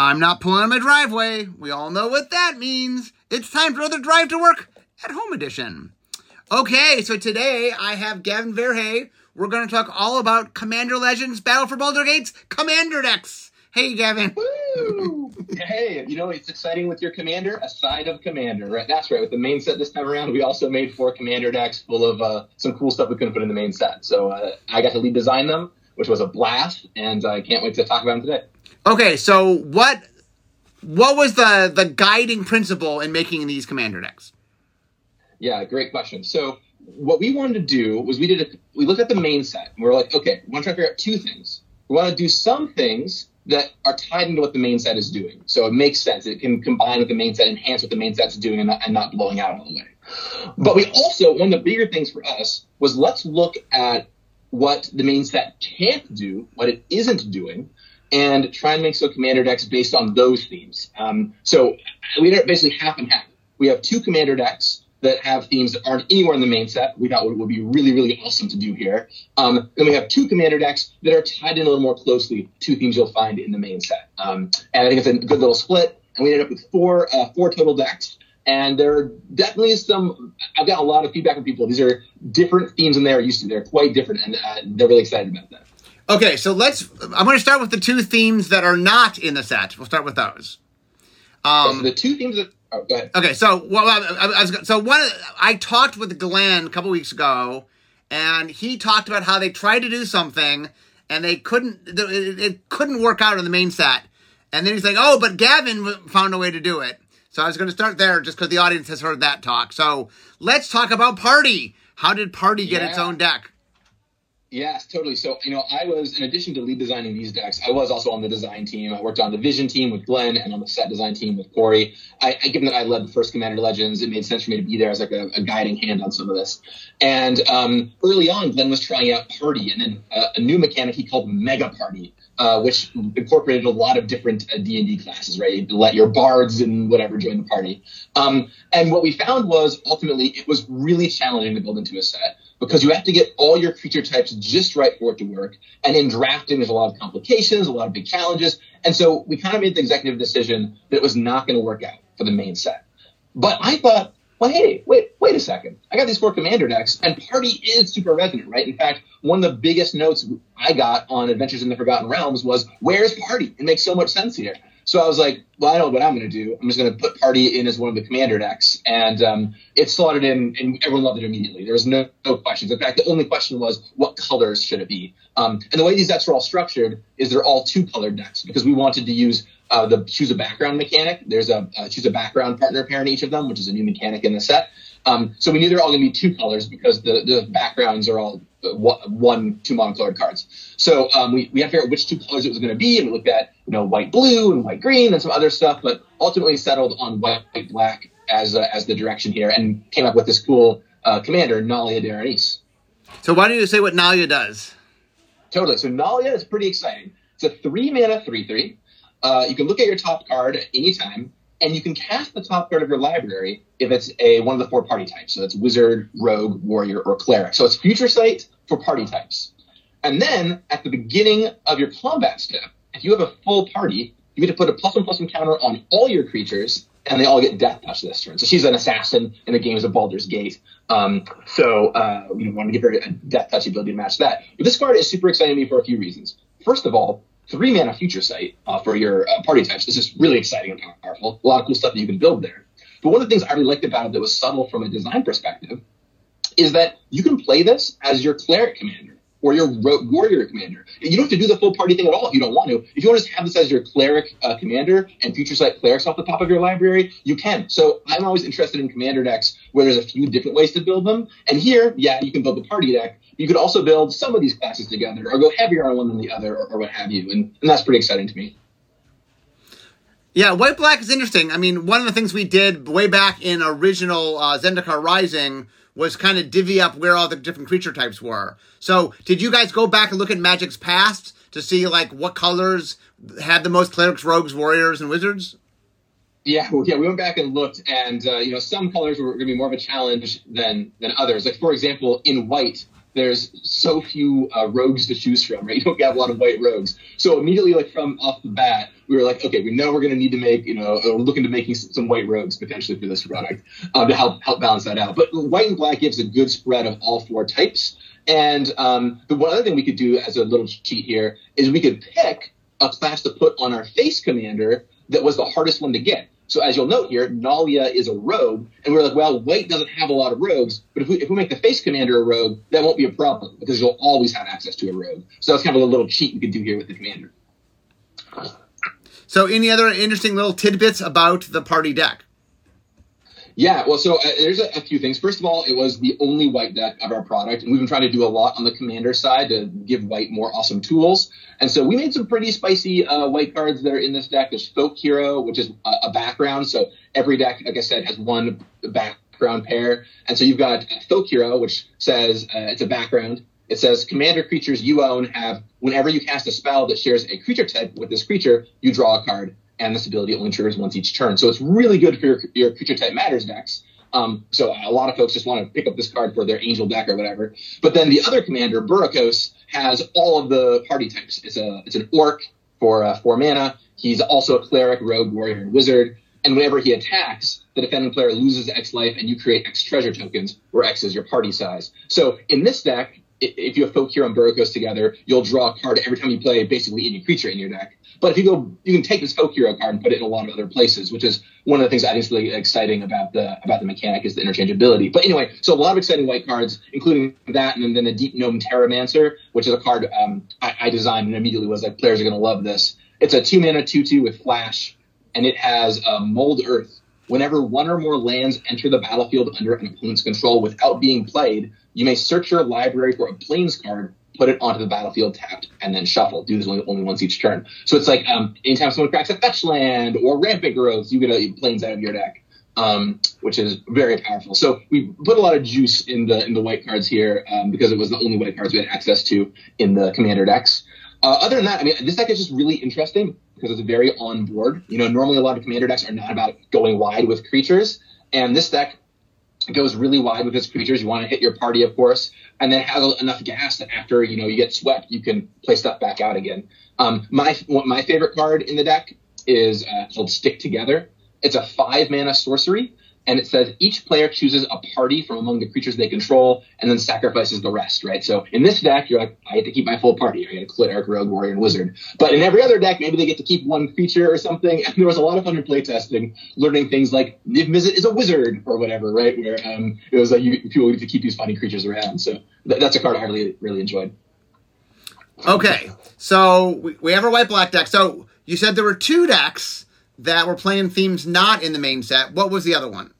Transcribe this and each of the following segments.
I'm not pulling on my driveway. We all know what that means. It's time for the Drive to Work at Home edition. Okay, so today I have Gavin Verhey. We're going to talk all about Commander Legends Battle for Baldur's Gate's Commander decks. Hey, Gavin. Woo! hey, you know, it's exciting with your commander, a side of commander, right? That's right. With the main set this time around, we also made four commander decks full of uh, some cool stuff we couldn't put in the main set. So uh, I got to lead design them, which was a blast, and I can't wait to talk about them today. Okay, so what what was the the guiding principle in making these commander decks? Yeah, great question. So what we wanted to do was we did a, we looked at the main set and we are like, okay, we want to try to figure out two things. We want to do some things that are tied into what the main set is doing. So it makes sense. It can combine with the main set, enhance what the main set's doing, and not, and not blowing out all the way. But we also, one of the bigger things for us was let's look at what the main set can't do, what it isn't doing, and try and make some commander decks based on those themes. Um, so we basically half and half. We have two commander decks that have themes that aren't anywhere in the main set. We thought would, would be really, really awesome to do here. Um, then we have two commander decks that are tied in a little more closely to themes you'll find in the main set. Um, and I think it's a good little split. And we ended up with four, uh, four total decks. And there are definitely some, I've got a lot of feedback from people. These are different themes than they are used to. They're quite different, and uh, they're really excited about that. Okay, so let's. I'm going to start with the two themes that are not in the set. We'll start with those. Um, so the two themes that Oh, go ahead. Okay, so well, I, I was, so one. I talked with Glenn a couple weeks ago, and he talked about how they tried to do something and they couldn't. It, it couldn't work out in the main set. And then he's like, "Oh, but Gavin found a way to do it." So I was going to start there just because the audience has heard that talk. So let's talk about Party. How did Party get yeah. its own deck? Yes, totally. So, you know, I was, in addition to lead designing these decks, I was also on the design team. I worked on the vision team with Glenn and on the set design team with Corey. I, I given that I led the first Commander Legends, it made sense for me to be there as like a, a guiding hand on some of this. And um, early on, Glenn was trying out Party and then uh, a new mechanic he called Mega Party. Uh, which incorporated a lot of different uh, D&D classes, right? let your bards and whatever join the party. Um, and what we found was ultimately it was really challenging to build into a set because you have to get all your creature types just right for it to work. And in drafting, there's a lot of complications, a lot of big challenges. And so we kind of made the executive decision that it was not going to work out for the main set. But I thought, well, hey, wait, wait a second. I got these four commander decks, and party is super resonant, right? In fact, one of the biggest notes I got on Adventures in the Forgotten Realms was, "Where's party?" It makes so much sense here. So I was like, well, I know what I'm going to do. I'm just going to put Party in as one of the commander decks, and um, it slotted in, and everyone loved it immediately. There was no, no questions. In fact, the only question was, what colors should it be? Um, and the way these decks are all structured is they're all two colored decks because we wanted to use uh, the choose a background mechanic. There's a, a choose a background partner pair in each of them, which is a new mechanic in the set. Um, so we knew they're all going to be two colors because the, the backgrounds are all one, two monocolored cards. So um, we, we had to figure out which two colors it was going to be, and we looked at you know white blue and white green and some other stuff, but ultimately settled on white black as uh, as the direction here, and came up with this cool uh, commander Nalia de'Arnise. So why don't you say what Nalia does? Totally. So Nalia is pretty exciting. It's a three mana three three. Uh, you can look at your top card at any time and you can cast the top card of your library if it's a one of the four party types. So it's wizard, rogue, warrior, or cleric. So it's future sight for party types. And then at the beginning of your combat step, if you have a full party, you get to put a plus one plus one counter on all your creatures, and they all get death touch this turn. So she's an assassin in the games of Baldur's Gate. Um, so uh, you know, want to give her a death touch ability to match that. But this card is super exciting to me for a few reasons. First of all, three mana future sight uh, for your uh, party types. This is really exciting and powerful. A lot of cool stuff that you can build there. But one of the things I really liked about it that was subtle from a design perspective is that you can play this as your cleric commander or your warrior commander. You don't have to do the full party thing at all if you don't want to. If you want to have this as your cleric uh, commander and future sight clerics off the top of your library, you can. So I'm always interested in commander decks where there's a few different ways to build them. And here, yeah, you can build the party deck. You could also build some of these classes together or go heavier on one than the other or, or what have you. And, and that's pretty exciting to me. Yeah, white black is interesting. I mean, one of the things we did way back in original uh, Zendikar Rising was kind of divvy up where all the different creature types were. So, did you guys go back and look at Magic's past to see like what colors had the most clerics, rogues, warriors, and wizards? Yeah, well, yeah, we went back and looked, and uh, you know, some colors were going to be more of a challenge than than others. Like for example, in white, there's so few uh, rogues to choose from, right? You don't have a lot of white rogues. So immediately, like from off the bat, we were like, okay, we know we're going to need to make, you know, we're looking to making some white rogues potentially for this product um, to help help balance that out. But white and black gives a good spread of all four types. And um, the one other thing we could do as a little cheat here is we could pick a class to put on our face commander that was the hardest one to get. So as you'll note here, Nalia is a rogue, and we're like, well, white doesn't have a lot of rogues, but if we, if we make the face commander a rogue, that won't be a problem because you'll always have access to a rogue. So that's kind of a little cheat we could do here with the commander. So any other interesting little tidbits about the party deck? Yeah, well, so uh, there's a, a, few things. First of all, it was the only white deck of our product, and we've been trying to do a lot on the commander side to give white more awesome tools. And so we made some pretty spicy uh, white cards that are in this deck. There's Folk Hero, which is a, a, background. So every deck, like I said, has one background pair. And so you've got Folk Hero, which says uh, it's a background. It says commander creatures you own have whenever you cast a spell that shares a creature type with this creature, you draw a card and this ability only triggers once each turn. So it's really good for your, your creature type matters decks. Um, so a lot of folks just want to pick up this card for their angel deck or whatever. But then the other commander, Burakos, has all of the party types. It's a it's an orc for uh, four mana. He's also a cleric, rogue, warrior, and wizard. And whenever he attacks, the defending player loses X life, and you create X treasure tokens, where X is your party size. So in this deck, if you have Folk Hero and Burakos together, you'll draw a card every time you play basically any creature in your deck. But if you go, you can take this Folk Hero card and put it in a lot of other places, which is one of the things I think is really exciting about the about the mechanic is the interchangeability. But anyway, so a lot of exciting white cards, including that, and then the Deep Gnome Terramancer, which is a card um, I, I, designed and immediately was like, players are going to love this. It's a two mana two two with flash, and it has a Mold Earth. Whenever one or more lands enter the battlefield under an opponent's control without being played, you may search your library for a plains card put it onto the battlefield tapped, and then shuffle. Do this only, only once each turn. So it's like um, anytime someone cracks a fetch land or rampant growth, you get a plains out of your deck. Um, which is very powerful. So we put a lot of juice in the in the white cards here um, because it was the only white cards we had access to in the commander decks. Uh, other than that, I mean, this deck is just really interesting because it's very on board. You know, normally a lot of commander decks are not about going wide with creatures, and this deck goes really wide with its creatures. You want to hit your party, of course, and then have enough gas that after you know you get swept, you can play stuff back out again. Um, my my favorite card in the deck is uh, called Stick Together. It's a five mana sorcery and it says each player chooses a party from among the creatures they control and then sacrifices the rest, right? So in this deck, you're like, I get to keep my full party. I get a cleric, rogue, warrior, and wizard. But in every other deck, maybe they get to keep one creature or something. And there was a lot of fun in playtesting, learning things like Niv Mizzet is a wizard or whatever, right? Where um, it was like you, people get to keep these funny creatures around. So th- that's a card I really, really enjoyed. Okay, so we, we have our white black deck. So you said there were two decks that were playing themes not in the main set. What was the other one?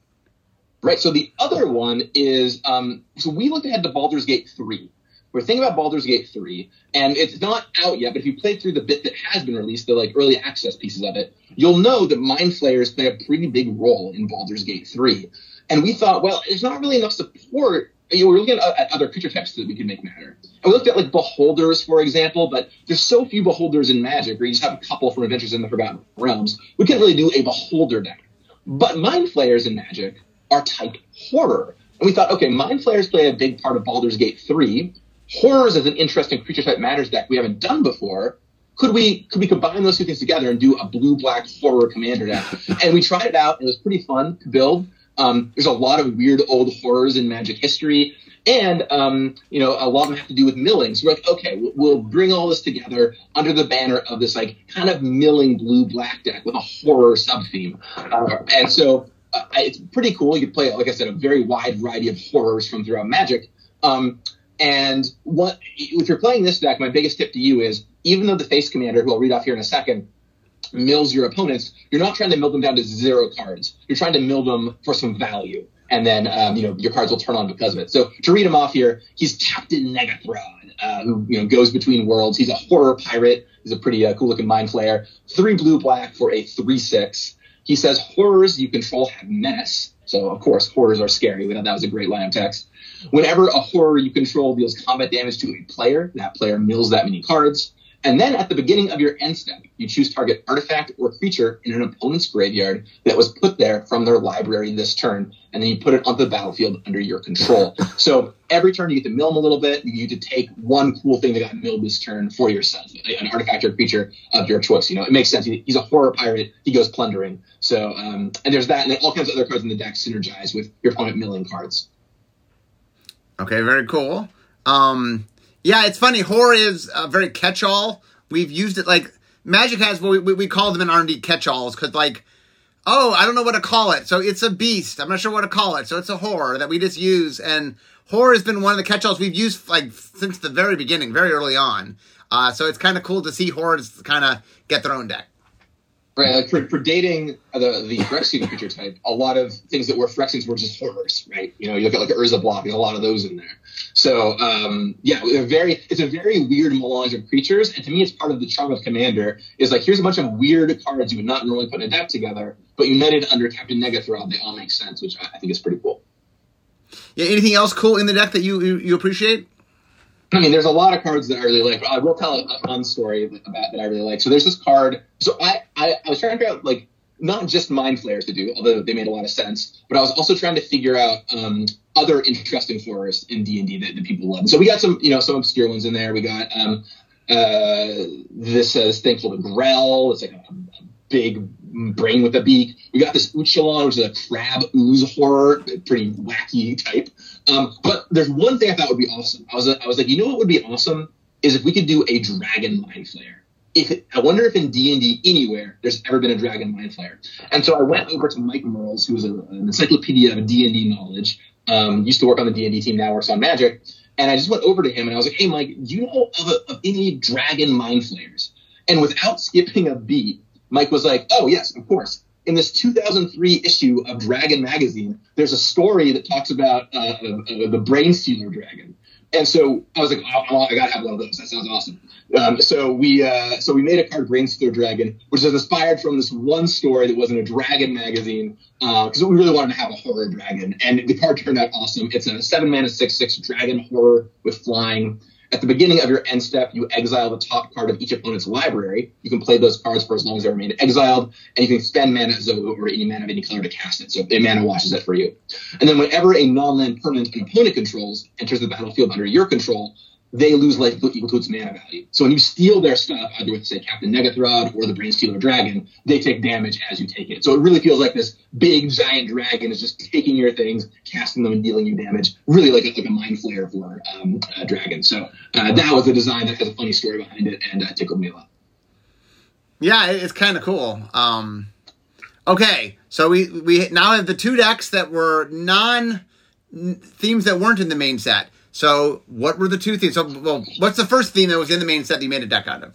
Right. So the other one is um, so we looked ahead to Baldur's Gate 3. We're thinking about Baldur's Gate 3, and it's not out yet, but if you play through the bit that has been released, the like early access pieces of it, you'll know that Mind Flayers play a pretty big role in Baldur's Gate 3. And we thought, well, there's not really enough support. You know, we are looking at, at, other creature types that we could make matter. And we looked at like beholders, for example, but there's so few beholders in Magic, or you just have a couple from Adventures in the Forgotten Realms. We couldn't really do a beholder deck. But Mind Flayers in Magic are typed horror. And we thought, okay, Mind Flayers play a big part of Baldur's Gate 3. Horrors is an interesting creature type matters deck we haven't done before. Could we could we combine those two things together and do a blue black horror commander deck? and we tried it out. And it was pretty fun to build. Um, there's a lot of weird old horrors in Magic history, and um, you know a lot of them have to do with milling. So we're like, okay, we'll, we'll bring all this together under the banner of this like kind of milling blue black deck with a horror sub theme. Uh, and so uh, it's pretty cool. You play, like I said, a very wide variety of horrors from throughout Magic. Um, and what if you're playing this deck? My biggest tip to you is even though the face commander, who I'll read off here in a second, mills your opponents, you're not trying to mill them down to zero cards. You're trying to mill them for some value, and then um, you know your cards will turn on because of it. So to read him off here, he's Captain N'ghathrod, uh, who you know goes between worlds. He's a horror pirate. He's a pretty uh, cool looking mind flayer. Three blue black for a three six. He says horrors you control have menace. So of course horrors are scary. We thought that was a great line of text. Whenever a horror you control deals combat damage to a player, that player mills that many cards. And then at the beginning of your end step, you choose target artifact or creature in an opponent's graveyard that was put there from their library this turn, and then you put it onto the battlefield under your control. So every turn you get to mill them a little bit. You get to take one cool thing that got milled this turn for yourself, an artifact or creature of your choice. You know, it makes sense. He's a horror pirate. He goes plundering. So um, and there's that, and then all kinds of other cards in the deck synergize with your opponent milling cards. Okay, very cool. Um, yeah, it's funny. Horror is a very catch-all. We've used it like Magic has. We, we, we call them in R and D catch-alls because like, oh, I don't know what to call it. So it's a beast. I'm not sure what to call it. So it's a horror that we just use, and horror has been one of the catch-alls we've used like since the very beginning, very early on. Uh, so it's kind of cool to see horrors kind of get their own deck. Right, like for, for dating the the Phyrexian creature type, a lot of things that were Phyrexians were just horrors, right? You know, you look at like Urza block, there's a lot of those in there. So um, yeah, a very it's a very weird melange of creatures, and to me, it's part of the charm of Commander. Is like here's a bunch of weird cards you would not normally put in a deck together, but united under Captain N'ghathrod, they all make sense, which I, I think is pretty cool. Yeah. Anything else cool in the deck that you you, you appreciate? I mean, there's a lot of cards that I really like. I will tell a fun story about that I really like. So there's this card. So I, I, I was trying to figure out like not just mind flayers to do, although they made a lot of sense, but I was also trying to figure out um, other interesting forests in D and D that, that, people love. So we got some, you know, some obscure ones in there. We got um, uh, this, uh, thing called a Grell. It's like a, a big brain with a beak. We got this Uchuulon, which is a crab ooze horror, pretty wacky type. Um, but there's one thing I thought would be awesome. I was I was like, you know what would be awesome is if we could do a dragon mind flayer. If I wonder if in D and D anywhere there's ever been a dragon mind flayer. And so I went over to Mike Mearls, who is a, an encyclopedia of D and D knowledge. Um, used to work on the D and D team, now works on Magic. And I just went over to him and I was like, "Hey, Mike, do you know of, a, of any dragon mind flayers?" And without skipping a beat, Mike was like, "Oh yes, of course." In this 2003 issue of Dragon magazine, there's a story that talks about uh, uh, the brain stealer dragon. And so I was like, oh, I gotta have one of those. That sounds awesome. Um, so we uh, so we made a card, Brain Stealer Dragon, which is inspired from this one story that was in a Dragon magazine because uh, we really wanted to have a horror dragon, and the card turned out awesome. It's a seven mana six six dragon horror with flying. At the beginning of your end step, you exile the top card of each opponent's library. You can play those cards for as long as they remain exiled, and you can spend mana Zogo or any mana of any color to cast it. So a mana washes it for you. And then whenever a non-land permanent an opponent controls enters the battlefield under your control, they lose life equal to its mana value. So when you steal their stuff, either with say Captain N'ghathrod or the Brain Stealer Dragon, they take damage as you take it. So it really feels like this big giant dragon is just taking your things, casting them, and dealing you damage. Really like a, like a mind flayer for um, dragon. So uh, that was a design that has a funny story behind it and uh, tickled me a lot. Yeah, it's kind of cool. Um, okay, so we we now have the two decks that were non themes that weren't in the main set. So, what were the two themes? So, well, what's the first theme that was in the main set that you made a deck out of?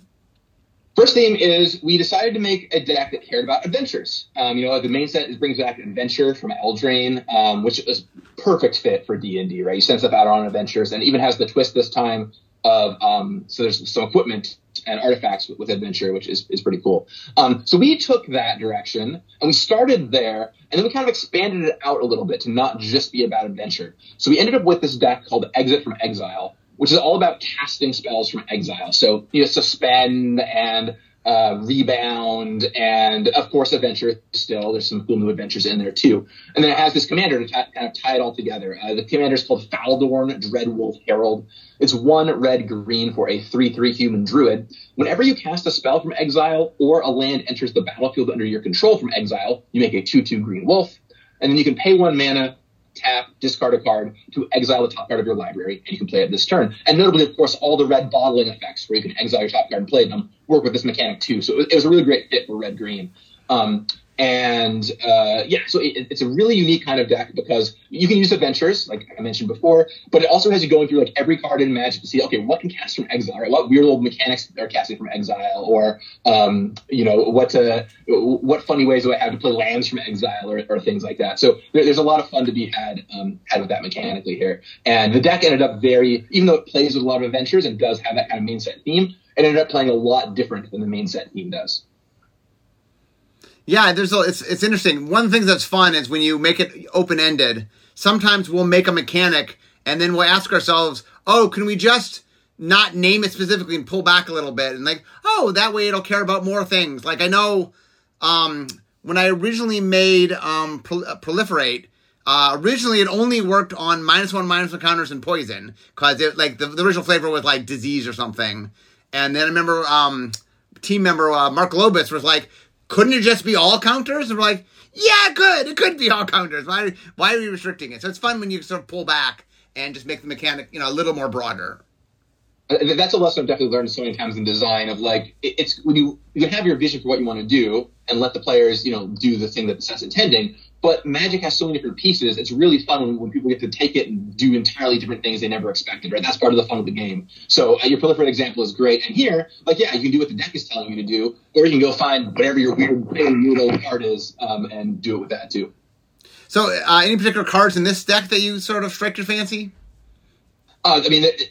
First theme is we decided to make a deck that cared about adventures. Um, you know, the main set brings back adventure from Eldraine, um, which is perfect fit for D and D. Right, you send stuff out on adventures, and even has the twist this time of um, so there's some equipment and artifacts with, with adventure, which is, is pretty cool. Um, so we took that direction and we started there, and then we kind of expanded it out a little bit to not just be about adventure. So we ended up with this deck called Exit from Exile, which is all about casting spells from exile. So you know, suspend and uh, rebound, and of course, adventure still. There's some cool new adventures in there too. And then it has this commander to t- kind of tie it all together. Uh, the commander is called Faldorn Dreadwolf Herald. It's one red green for a 3 3 human druid. Whenever you cast a spell from exile or a land enters the battlefield under your control from exile, you make a 2 2 green wolf. And then you can pay one mana tap, discard a card to exile the top card of your library, and you can play it this turn. And notably, of course, all the red bottling effects where you can exile your top card and play them work with this mechanic too. So it was a really great fit for red green. Um, and uh, yeah, so it, it's a really unique kind of deck because you can use adventures, like I mentioned before, but it also has you going through like every card in Magic to see, okay, what can cast from exile, right? What weird little mechanics are casting from exile, or um, you know, what uh, what funny ways do I have to play lands from exile, or, or things like that. So there, there's a lot of fun to be had um, had with that mechanically here. And the deck ended up very, even though it plays with a lot of adventures and does have that kind of main set theme, it ended up playing a lot different than the main set theme does. Yeah, there's a, it's it's interesting. One thing that's fun is when you make it open ended. Sometimes we'll make a mechanic and then we'll ask ourselves, "Oh, can we just not name it specifically and pull back a little bit and like, oh, that way it'll care about more things. Like I know um, when I originally made um, uh, Proliferate, uh, originally it only worked on minus one, minus one counters and poison because it like the, the original flavor was like disease or something. And then I remember um, team member uh, Mark Globus was like, couldn't it just be all counters? And we're like, yeah, could. It could be all counters. Why, why are we restricting it? So it's fun when you sort of pull back and just make the mechanic, you know, a little more broader. Uh, that's a lesson I've definitely learned so many times in design of like it's when you you have your vision for what you want to do and let the players you know do the thing that the set's intending. But Magic has so many different pieces. It's really fun when, when people get to take it and do entirely different things they never expected. Right, that's part of the fun of the game. So uh, your proliferate example is great. And here, like yeah, you can do what the deck is telling you to do, or you can go find whatever your weird weird card is um, and do it with that too. So, uh, any particular cards in this deck that you sort of strike your fancy? Uh, I mean, it,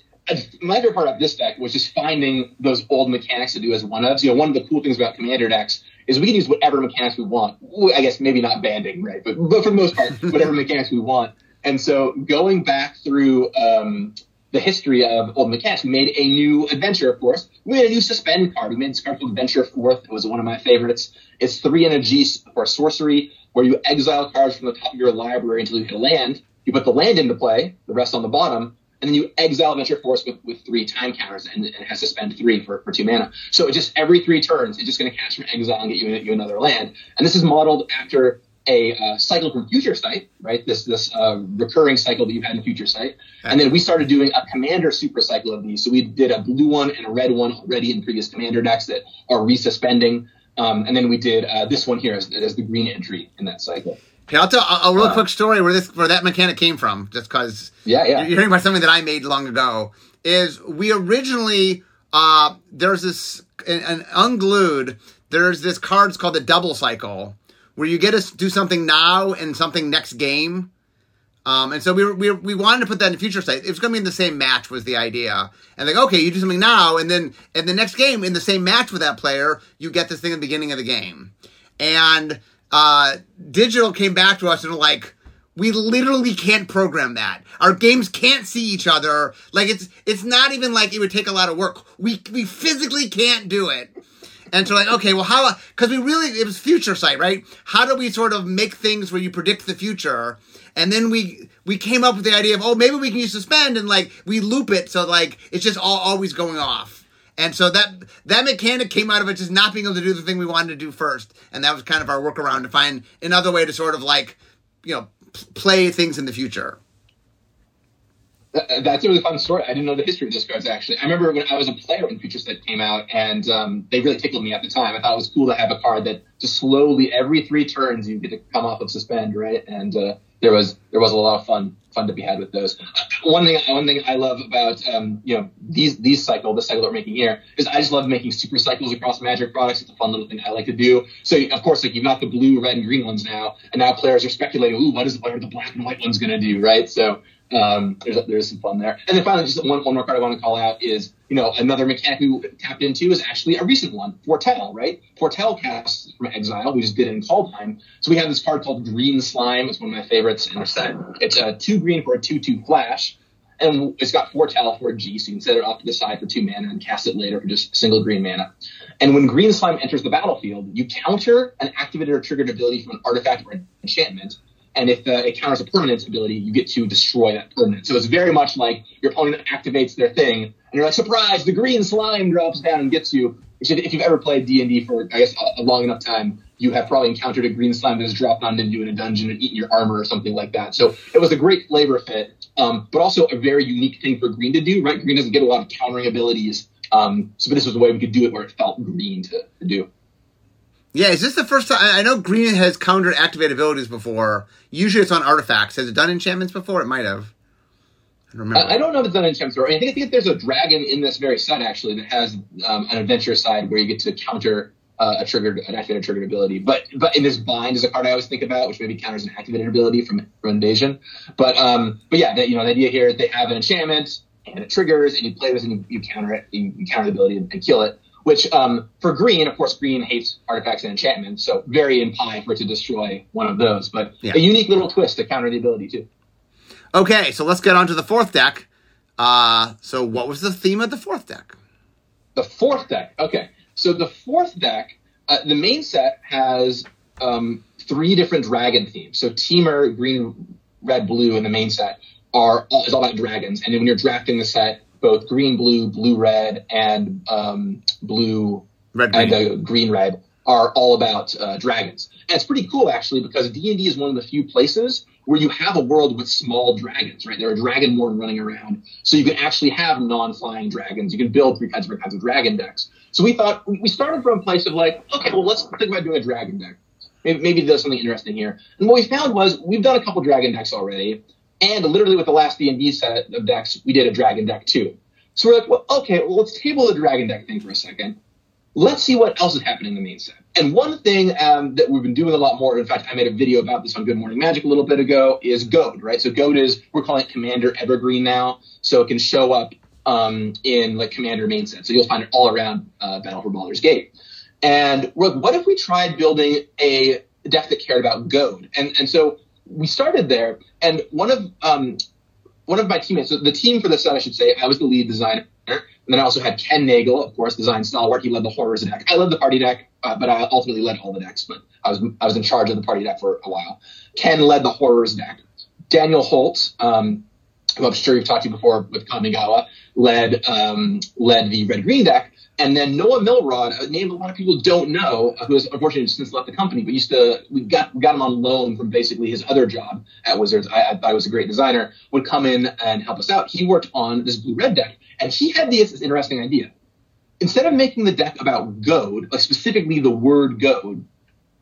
my favorite part about this deck was just finding those old mechanics to do as one ofs. You know, one of the cool things about commander decks is we can use whatever mechanics we want. I guess maybe not banding, right? But, but for the most part, whatever mechanics we want. And so going back through um, the history of old mechanics, we made a new adventure, of course. We made a new suspend card. We made called Adventure Fourth. It was one of my favorites. It's three and a G for sorcery, where you exile cards from the top of your library until you hit a land. You put the land into play, the rest on the bottom, and then you exile Venture Forth with, with three time counters, and, and it has to spend three for, for two mana. So it just every three turns, it's just going to cast from exile and get you, you another land. And this is modeled after a uh, cycle from Future Sight, right? This this uh, recurring cycle that you've had in Future Sight, and then we started doing a Commander super cycle of these. So we did a blue one and a red one already in previous Commander decks that are resuspending, um, and then we did uh, this one here as, as the green entry in that cycle. Okay, I'll tell a, a real uh, quick story where this where that mechanic came from, just because. Yeah, yeah. You're hearing about something that I made long ago. Is we originally uh, there's this an unglued. There's this cards called the double cycle where you get to do something now and something next game. Um, and so we, were, we we wanted to put that in future sight. It was going to be in the same match was the idea, and like okay, you do something now, and then in the next game in the same match with that player, you get this thing at the beginning of the game, and uh, digital came back to us and were like, we literally can't program that. Our games can't see each other. Like it's it's not even like it would take a lot of work. We we physically can't do it. And so like, okay, well how because we really it was future sight, right? How do we sort of make things where you predict the future? And then we we came up with the idea of oh maybe we can use suspend and like we loop it so like it's just all always going off. And so that that mechanic came out of it just not being able to do the thing we wanted to do first, and that was kind of our workaround to find another way to sort of like, you know, play things in the future. That's a really fun story. I didn't know the history of those cards actually. I remember when I was a player when Future Sight came out, and um, they really tickled me at the time. I thought it was cool to have a card that just slowly every three turns you get to come off of suspend, right? And uh, there was there was a lot of fun fun to be had with those. One thing one thing I love about um, you know these these cycle the cycle that we're making here is I just love making super cycles across Magic products. It's a fun little thing I like to do. So of course like you've got the blue, red, and green ones now, and now players are speculating, ooh, what is what are the black and white ones going to do, right? So um, there's there's some fun there. And then finally, just one, one more card I want to call out is you know another mechanic we tapped into is actually a recent one, Foretell, right? Foretell casts from exile. We just did in Kaldheim. So we have this card called Green Slime. It's one of my favorites in the set. It's a two green for a two two flash. And it's got Foretell for a G, so you can set it off to the side for two mana and cast it later for just single green mana. And when Green Slime enters the battlefield, you counter an activated or triggered ability from an artifact or an enchantment and if uh, it counters a permanent ability, you get to destroy that permanent. So it's very much like your opponent activates their thing, and you're like, surprise, the green slime drops down and gets you. If you've ever played D and D for, I guess, a, long enough time, you have probably encountered a green slime that has dropped onto you in a dungeon and eaten your armor or something like that. So it was a great flavor fit, um, but also a very unique thing for green to do. Right, green doesn't get a lot of countering abilities, um, so this was a way we could do it where it felt green to, to do. Yeah, is this the first time? I know Green has countered activate abilities before. Usually it's on artifacts. Has it done enchantments before? It might have. I don't, I don't know if it's done enchantments before. I think, I think there's a dragon in this very set actually that has um, an adventure side where you get to counter uh, a triggered, an activated triggered ability. But but in this bind is a card I always think about, which maybe counters an activated ability from from invasion. But um, but yeah, the, you know the idea here is they have an enchantment and it triggers, and you play this and you, you counter it, you, you counter the ability and, and kill it which um, for green, of course, green hates artifacts and enchantments, so very in pie for it to destroy one of those. But yeah. a unique little twist to counter the ability too. Okay, so let's get on to the fourth deck. Uh, so what was the theme of the fourth deck? The fourth deck. Okay. So the fourth deck, uh, the main set has um, three different dragon themes. So Temur, green, red, blue in the main set are all, is all about dragons. And then when you're drafting the set, both green, blue, blue, red, and um, blue Red, green. and uh, green, red are all about uh, dragons. And it's pretty cool actually because D and D is one of the few places where you have a world with small dragons, right? There are dragon dragonborn running around, so you can actually have non-flying dragons. You can build three kinds of kinds of dragon decks. So we thought we started from a place of like, okay, well let's think about doing a dragon deck. Maybe, maybe there's something interesting here. And what we found was we've done a couple dragon decks already, and literally with the last D and D set of decks, we did a dragon deck too. So we're like, well, okay, well let's table the dragon deck thing for a second let's see what else is happening in the main set. And one thing um, that we've been doing a lot more, in fact, I made a video about this on Good Morning Magic a little bit ago, is Goad, right? So Goad is, we're calling it Commander Evergreen now. So it can show up um, in like Commander main set. So you'll find it all around uh, Battle for Baldur's Gate. And we're what if we tried building a deck that cared about Goad? And, and so we started there. And one of, um, one of my teammates, so the team for this set, I should say, I was the lead designer. And then I also had Ken Nagel, of course, design stalwart. He led the horrors deck. I led the party deck, uh, but I ultimately led all the decks. But I was I was in charge of the party deck for a while. Ken led the horrors deck. Daniel Holt, um, who I'm sure you've talked to before with Kamigawa, led um, led the red green deck. And then Noah Milrod, a name a lot of people don't know, who has unfortunately since left the company, but used to we got we got him on loan from basically his other job at Wizards. I, I thought he was a great designer. Would come in and help us out. He worked on this blue red deck, and he had this, this interesting idea. Instead of making the deck about goad, like specifically the word goad,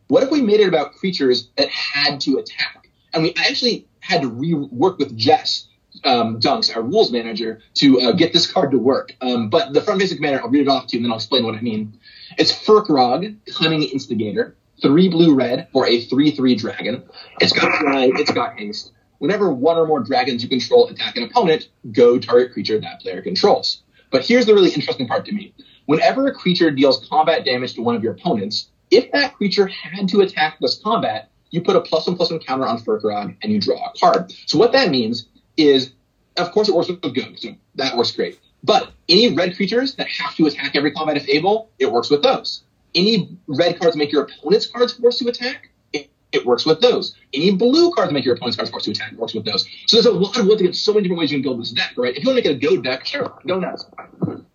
what if we made it about creatures that had to attack? And we actually had to rework with Jess um, Dunks, our rules manager, to uh, get this card to work. Um, but the front basic commander, I'll read it off to you and then I'll explain what I mean. It's Firkraag, Cunning Instigator, three blue red for a 3 3 dragon. It's got fly, it's got haste. Whenever one or more dragons you control attack an opponent, go target creature that player controls. But here's the really interesting part to me. Whenever a creature deals combat damage to one of your opponents, if that creature had to attack this combat, you put a plus one plus one counter on Firkraag and you draw a card. So what that means is, of course, it works with Goad, so that works great. But any red creatures that have to attack every combat if able, it works with those. Any red cards make your opponent's cards forced to attack, it, it works with those. Any blue cards make your opponent's cards forced to attack, it works with those. So there's a lot of ways so many different ways you can build this deck, right? If you want to make it a Goad deck, sure, go nuts.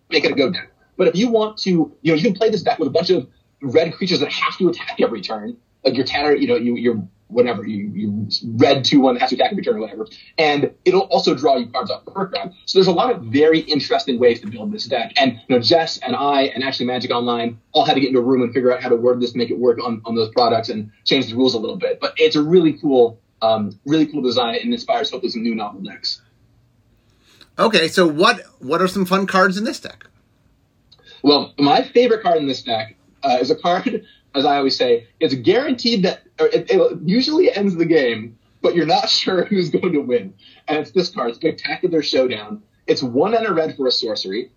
Make it a Goad deck. But if you want to, you know, you can play this deck with a bunch of red creatures that have to attack every turn. Like your Tanner, you know, you, your whatever you, you red two one has to attack every turn or whatever, and it'll also draw you cards off Firkraag. So there's a lot of very interesting ways to build this deck. And you know, Jess and I and actually Magic Online all had to get into a room and figure out how to word this, make it work on, on those products, and change the rules a little bit. But it's a really cool, um, really cool design and inspires hopefully some new novel decks. Okay, so what what are some fun cards in this deck? Well, my favorite card in this deck uh, is a card, as I always say, it's guaranteed that it, it, usually ends the game, but you're not sure who's going to win. And it's this card, Spectacular Showdown. It's one and a red for a sorcery.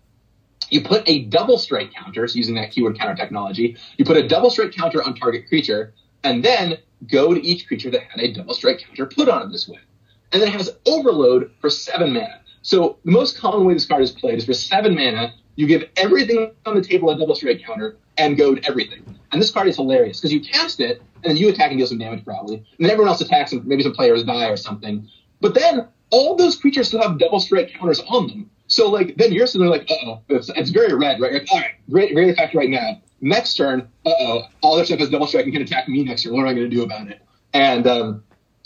You put a double strike counter, so using that keyword counter technology, you put a double strike counter on target creature, and then go to each creature that had a double strike counter put on it this way. And then it has overload for seven mana. So the most common way this card is played is for seven mana, you give everything on the table a double strike counter and goad everything. And this card is hilarious because you cast it and then you attack and deal some damage probably, and then everyone else attacks and maybe some players die or something. But then all those creatures still have double strike counters on them. So like then you're sitting there like, oh, it's, it's, very red, right? Like, all right, great, great effect right now. Next turn, uh oh, all their stuff has double strike and can attack me next turn. What am I going to do about it? And um,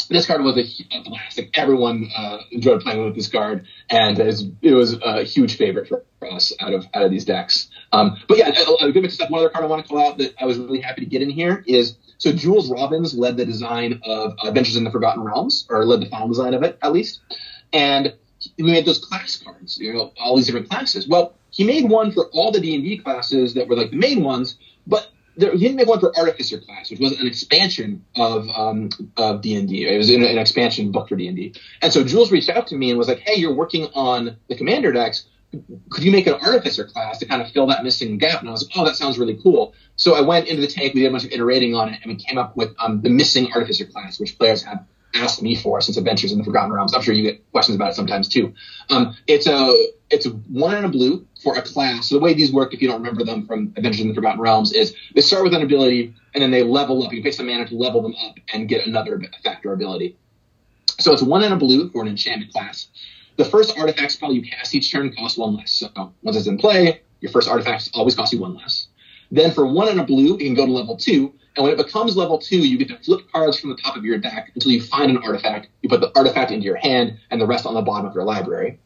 this card was a, a blast. Like everyone uh, enjoyed playing with this card, and it was, it was a huge favorite for, us out of out of these decks. Um, but yeah, a, good stuff. One other card I want to call out that I was really happy to get in here is so Jules Robbins led the design of Adventures in the Forgotten Realms, or led the final design of it at least, and we made those class cards. You know, all these different classes. Well, he made one for all the D and D classes that were like the main ones, but there, he didn't make one for Artificer class, which was an expansion of um, of D and D. It was an, an expansion book for D and D. And so Jules reached out to me and was like, "Hey, you're working on the Commander decks. Could you make an Artificer class to kind of fill that missing gap?" And I was like, "Oh, that sounds really cool." So I went into the tank. We did a bunch of iterating on it, and we came up with um, the missing Artificer class, which players have asked me for since Adventures in the Forgotten Realms. I'm sure you get questions about it sometimes too. Um, it's a it's a one and a blue for a class. So the way these work, if you don't remember them from Adventures in the Forgotten Realms, is they start with an ability and then they level up. You pay some mana to level them up and get another effect or ability. So it's one and a blue for an enchantment class. The first artifact spell you cast each turn costs one less. So once it's in play, your first artifact always costs you one less. Then for one and a blue, you can go to level two. And when it becomes level two, you get to flip cards from the top of your deck until you find an artifact. You put the artifact into your hand and the rest on the bottom of your library.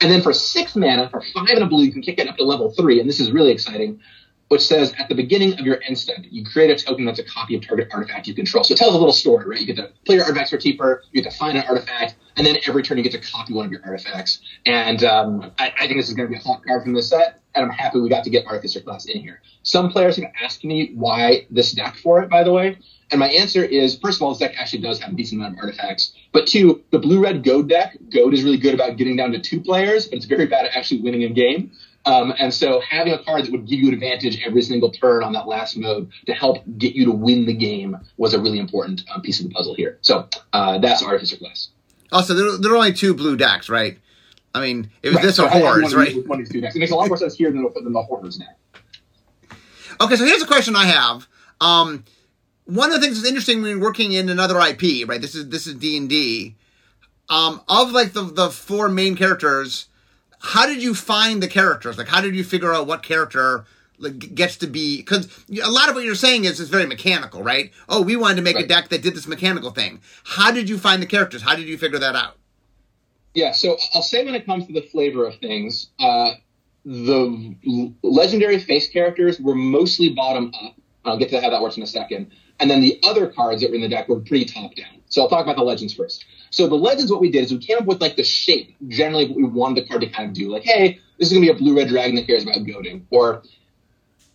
And then for six mana, for five and a blue, you can kick it up to level three. And this is really exciting which says at the beginning of your end step, you create a token that's a copy of target artifact you control. So it tells a little story, right? You get to play your artifacts for cheaper, you get to find an artifact, and then every turn you get to copy one of your artifacts. And um, I, I, think this is going to be a hot card from this set, and I'm happy we got to get Artificer class in here. Some players have asked me why this deck for it, by the way. And my answer is, first of all, this deck actually does have a decent amount of artifacts. But two, the blue-red Goad deck, Goad is really good about getting down to two players, but it's very bad at actually winning a game. Um, and so having a card that would give you an advantage every single turn on that last mode to help get you to win the game was a really important uh, piece of the puzzle here. So uh, that's Artificer class. Also, there, there, are only two blue decks, right? I mean, it was right. this so or Hordes, right? One of these two decks. It makes a lot more sense here than the, than the Hordes deck. Okay, so here's a question I have. Um, one of the things that's interesting when working in another IP, right? This is this is D and D. Um, of like the the four main characters, how did you find the characters? Like, how did you figure out what character gets to be? Because a lot of what you're saying is is very mechanical, right? Oh, we wanted to make right. a deck that did this mechanical thing. How did you find the characters? How did you figure that out? Yeah, so I'll say when it comes to the flavor of things, uh, the legendary face characters were mostly bottom up. I'll get to how that works in a second. And then the other cards that were in the deck were pretty top down. So I'll talk about the legends first. So the legends, what we did is we came up with like the shape, generally what we wanted the card to kind of do. Like, hey, this is going to be a blue red dragon that cares about goading, or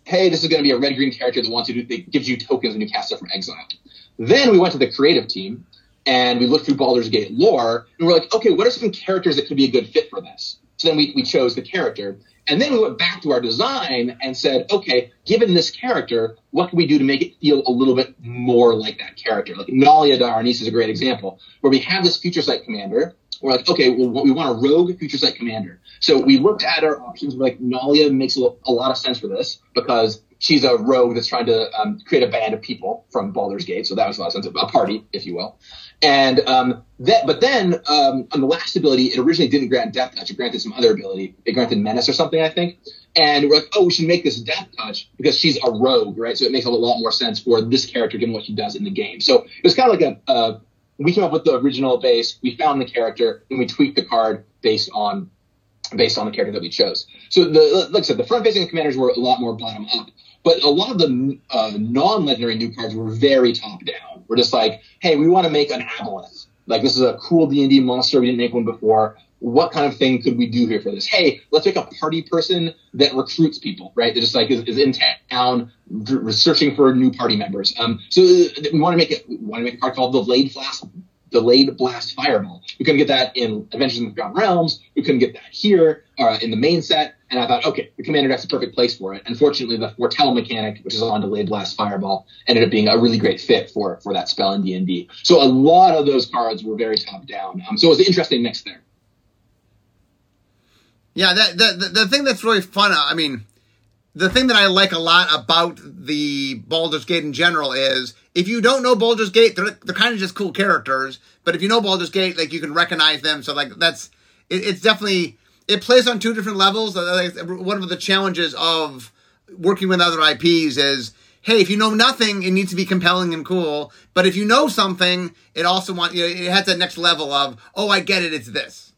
hey, this is going to be a red green character that wants to do, that gives you tokens when you cast it from exile. Then we went to the creative team and we looked through Baldur's Gate lore and we're like, okay, what are some characters that could be a good fit for this? So then we, we chose the character. And then we went back to our design and said, okay, given this character, what can we do to make it feel a little bit more like that character? Like Nalia de'Arnise is a great example, where we have this future sight commander. We're like, okay, well, we want a rogue future sight commander. So we looked at our options. We're like, Nalia makes a, a lot of sense for this because she's a rogue that's trying to um, create a band of people from Baldur's Gate. So that was a lot of sense, a party, if you will. And um, that, but then um, on the last ability, it originally didn't grant Death Touch. It granted some other ability. It granted Menace or something, I think. And we're like, oh, we should make this Death Touch because she's a rogue, right? So it makes a lot more sense for this character given what she does in the game. So it was kind of like a, uh, we came up with the original base, we found the character, and we tweaked the card based on based on the character that we chose. So the like I said, the front facing commanders were a lot more bottom up. But a lot of the uh, non-legendary new cards were very top down. We're just like, hey, we want to make an aboleth. Like this is a cool D and D monster. We didn't make one before. What kind of thing could we do here for this? Hey, let's make a party person that recruits people, right? That just like is, is in town searching for new party members. Um, so uh, we want to make it. Want to make a card called the Blade Flask delayed blast fireball. We couldn't get that in Adventures in the Forgotten Realms. We couldn't get that here uh, in the main set. And I thought, okay, the commander deck's a perfect place for it. Unfortunately, the Foretell mechanic, which is on delayed blast fireball, ended up being a really great fit for for that spell in D and D. So a lot of those cards were very top down. Um, so it was an interesting mix there. Yeah, that, the, the thing that's really fun. I mean, the thing that I like a lot about the Baldur's Gate in general is if you don't know Baldur's Gate, they're they're kind of just cool characters. But if you know Baldur's Gate, like you can recognize them. So like that's it, it's definitely it plays on two different levels. One of the challenges of working with other IPs is hey, if you know nothing, it needs to be compelling and cool. But if you know something, it also want you know, it has that next level of oh, I get it, it's this.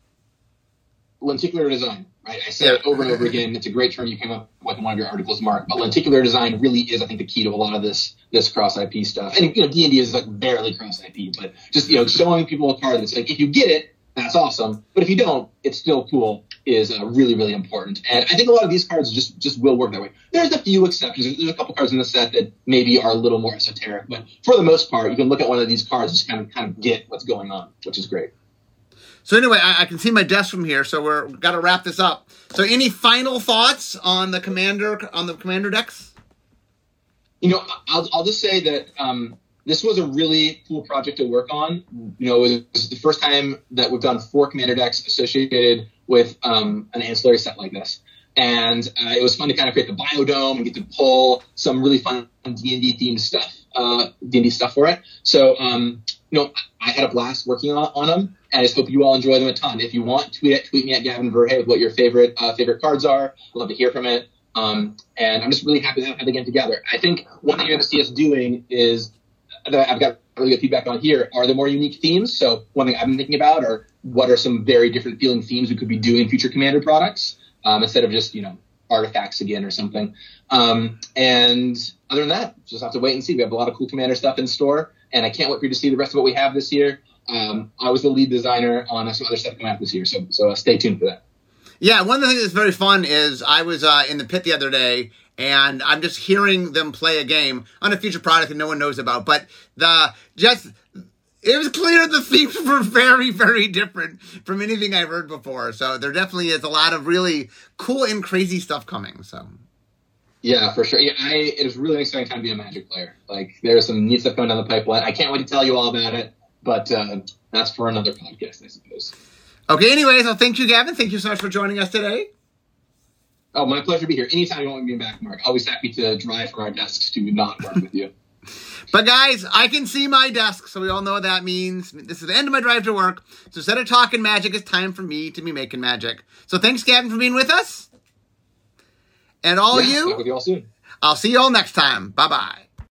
Lenticular design right? I say it over and over again. It's a great term you came up with in one of your articles, Mark. But lenticular design really is, I think, the key to a lot of this this cross IP stuff. And you know, D and D is like barely cross IP, but just you know, showing people a card that's like, if you get it, that's awesome. But if you don't, it's still cool. Is uh, really really important. And I think a lot of these cards just just will work that way. There's a few exceptions. There's a couple cards in the set that maybe are a little more esoteric, but for the most part, you can look at one of these cards and just kind of kind of get what's going on, which is great. So anyway, I, I, can see my desk from here, so we're got to wrap this up. So any final thoughts on the commander on the commander decks? You know, I'll, I'll just say that um, this was a really cool project to work on. You know, it was the first time that we've done four commander decks associated with um, an ancillary set like this. And uh, it was fun to kind of create the biodome and get to pull some really fun D&D themed stuff, uh, D&D stuff for it. So, um, you know, I had a blast working on, on them, and I just hope you all enjoy them a ton. If you want, tweet it, tweet me at Gavin Verhey with what your favorite uh, favorite cards are. I'd love to hear from it. Um, and I'm just really happy that to have the game together. I think one thing you're going to see us doing is that I've got really good feedback on here are there more unique themes. So one thing I've been thinking about are what are some very different feeling themes we could be doing future Commander products um, instead of just you know artifacts again or something. Um, and other than that, just have to wait and see. We have a lot of cool Commander stuff in store, and I can't wait for you to see the rest of what we have this year. Um, I was the lead designer on some other stuff coming out this year, so so uh, stay tuned for that. Yeah, one of the things that's very fun is I was uh, in the pit the other day and I'm just hearing them play a game on a future product that no one knows about. But the just it was clear the themes were very, very different from anything I've heard before. So there definitely is a lot of really cool and crazy stuff coming. So. Yeah, for sure. Yeah, I, it is really exciting time to be a Magic player. Like there's some neat stuff going down the pipeline. I can't wait to tell you all about it, but uh, that's for another podcast, I suppose. Okay. Anyways, well, thank you, Gavin. Thank you so much for joining us today. Oh, my pleasure to be here. Anytime you want me back, Mark. Always happy to drive from our desks to not work with you. But guys, I can see my desk, so we all know what that means. This is the end of my drive to work. So instead of talking magic, it's time for me to be making magic. So thanks, Gavin, for being with us. And all yeah, you, with you all soon. I'll see you all next time. Bye bye.